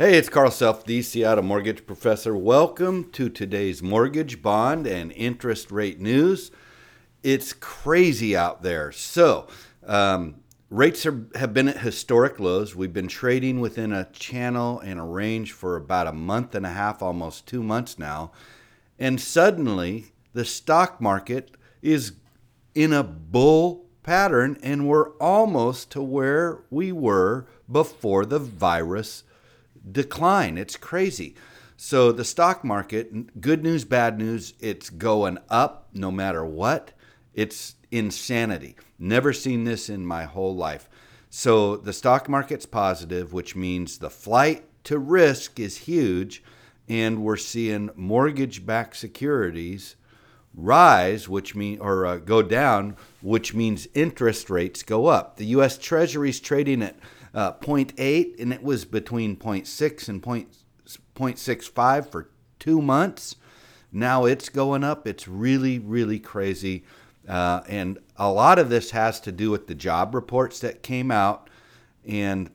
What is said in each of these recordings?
Hey, it's Carl Self, the Seattle Mortgage Professor. Welcome to today's mortgage, bond, and interest rate news. It's crazy out there. So, um, rates are, have been at historic lows. We've been trading within a channel and a range for about a month and a half, almost two months now. And suddenly, the stock market is in a bull pattern, and we're almost to where we were before the virus decline. It's crazy. So the stock market, good news, bad news, it's going up no matter what. It's insanity. Never seen this in my whole life. So the stock market's positive, which means the flight to risk is huge, and we're seeing mortgage-backed securities rise, which mean or uh, go down, which means interest rates go up. The U.S. Treasury's trading at uh, 0.8, and it was between 0.6 and 0.65 for two months. Now it's going up. It's really, really crazy. Uh, and a lot of this has to do with the job reports that came out. And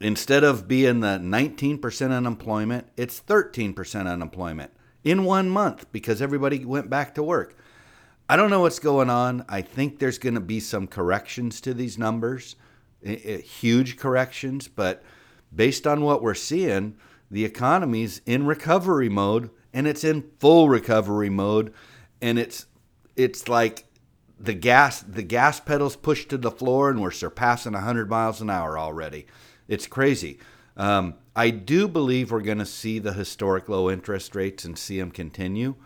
instead of being the 19% unemployment, it's 13% unemployment in one month because everybody went back to work. I don't know what's going on. I think there's going to be some corrections to these numbers huge corrections, but based on what we're seeing, the economy's in recovery mode and it's in full recovery mode and it's it's like the gas the gas pedals pushed to the floor and we're surpassing 100 miles an hour already. It's crazy. Um, I do believe we're going to see the historic low interest rates and see them continue,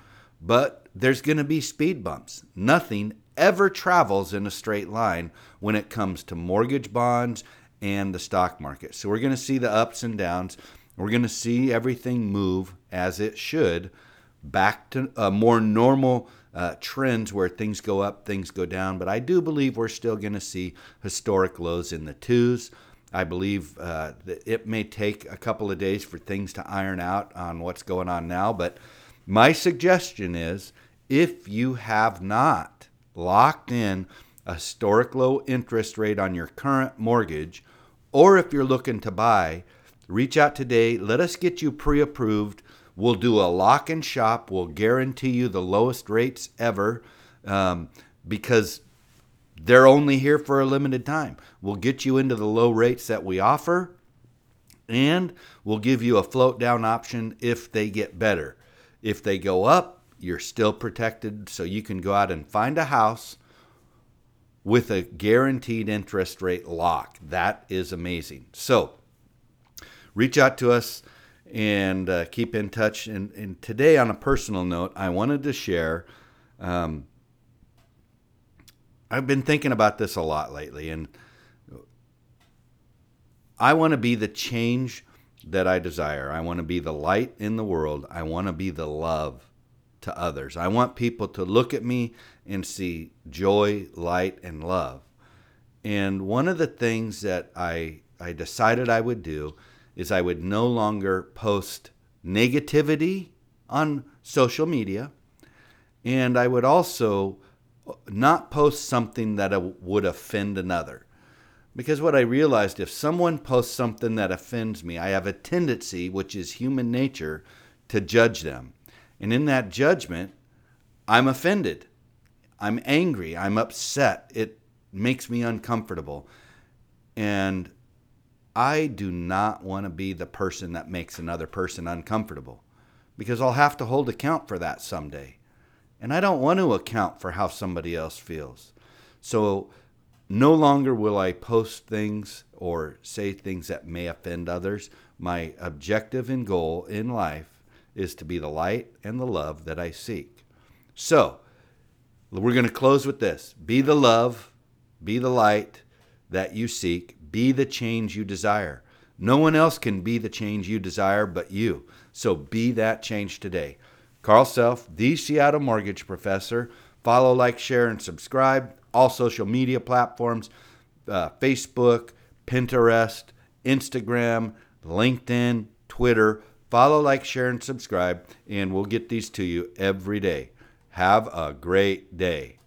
but there's going to be speed bumps. Nothing ever travels in a straight line when it comes to mortgage bonds and the stock market. So we're going to see the ups and downs. We're going to see everything move as it should back to a more normal uh, trends where things go up, things go down. But I do believe we're still going to see historic lows in the twos. I believe uh, that it may take a couple of days for things to iron out on what's going on now. But my suggestion is if you have not locked in a historic low interest rate on your current mortgage, or if you're looking to buy, reach out today. Let us get you pre approved. We'll do a lock and shop. We'll guarantee you the lowest rates ever um, because they're only here for a limited time. We'll get you into the low rates that we offer and we'll give you a float down option if they get better. If they go up, you're still protected, so you can go out and find a house with a guaranteed interest rate lock. That is amazing. So, reach out to us and uh, keep in touch. And, and, today, on a personal note, I wanted to share. Um, I've been thinking about this a lot lately, and I want to be the change that I desire. I want to be the light in the world. I want to be the love to others. I want people to look at me and see joy, light, and love. And one of the things that I, I decided I would do is I would no longer post negativity on social media. And I would also not post something that would offend another. Because what I realized, if someone posts something that offends me, I have a tendency, which is human nature, to judge them. And in that judgment, I'm offended. I'm angry. I'm upset. It makes me uncomfortable. And I do not want to be the person that makes another person uncomfortable because I'll have to hold account for that someday. And I don't want to account for how somebody else feels. So no longer will I post things or say things that may offend others. My objective and goal in life is to be the light and the love that I seek. So, we're going to close with this be the love, be the light that you seek, be the change you desire. No one else can be the change you desire but you. So be that change today. Carl Self, the Seattle Mortgage Professor. Follow, like, share, and subscribe. All social media platforms uh, Facebook, Pinterest, Instagram, LinkedIn, Twitter. Follow, like, share, and subscribe, and we'll get these to you every day. Have a great day.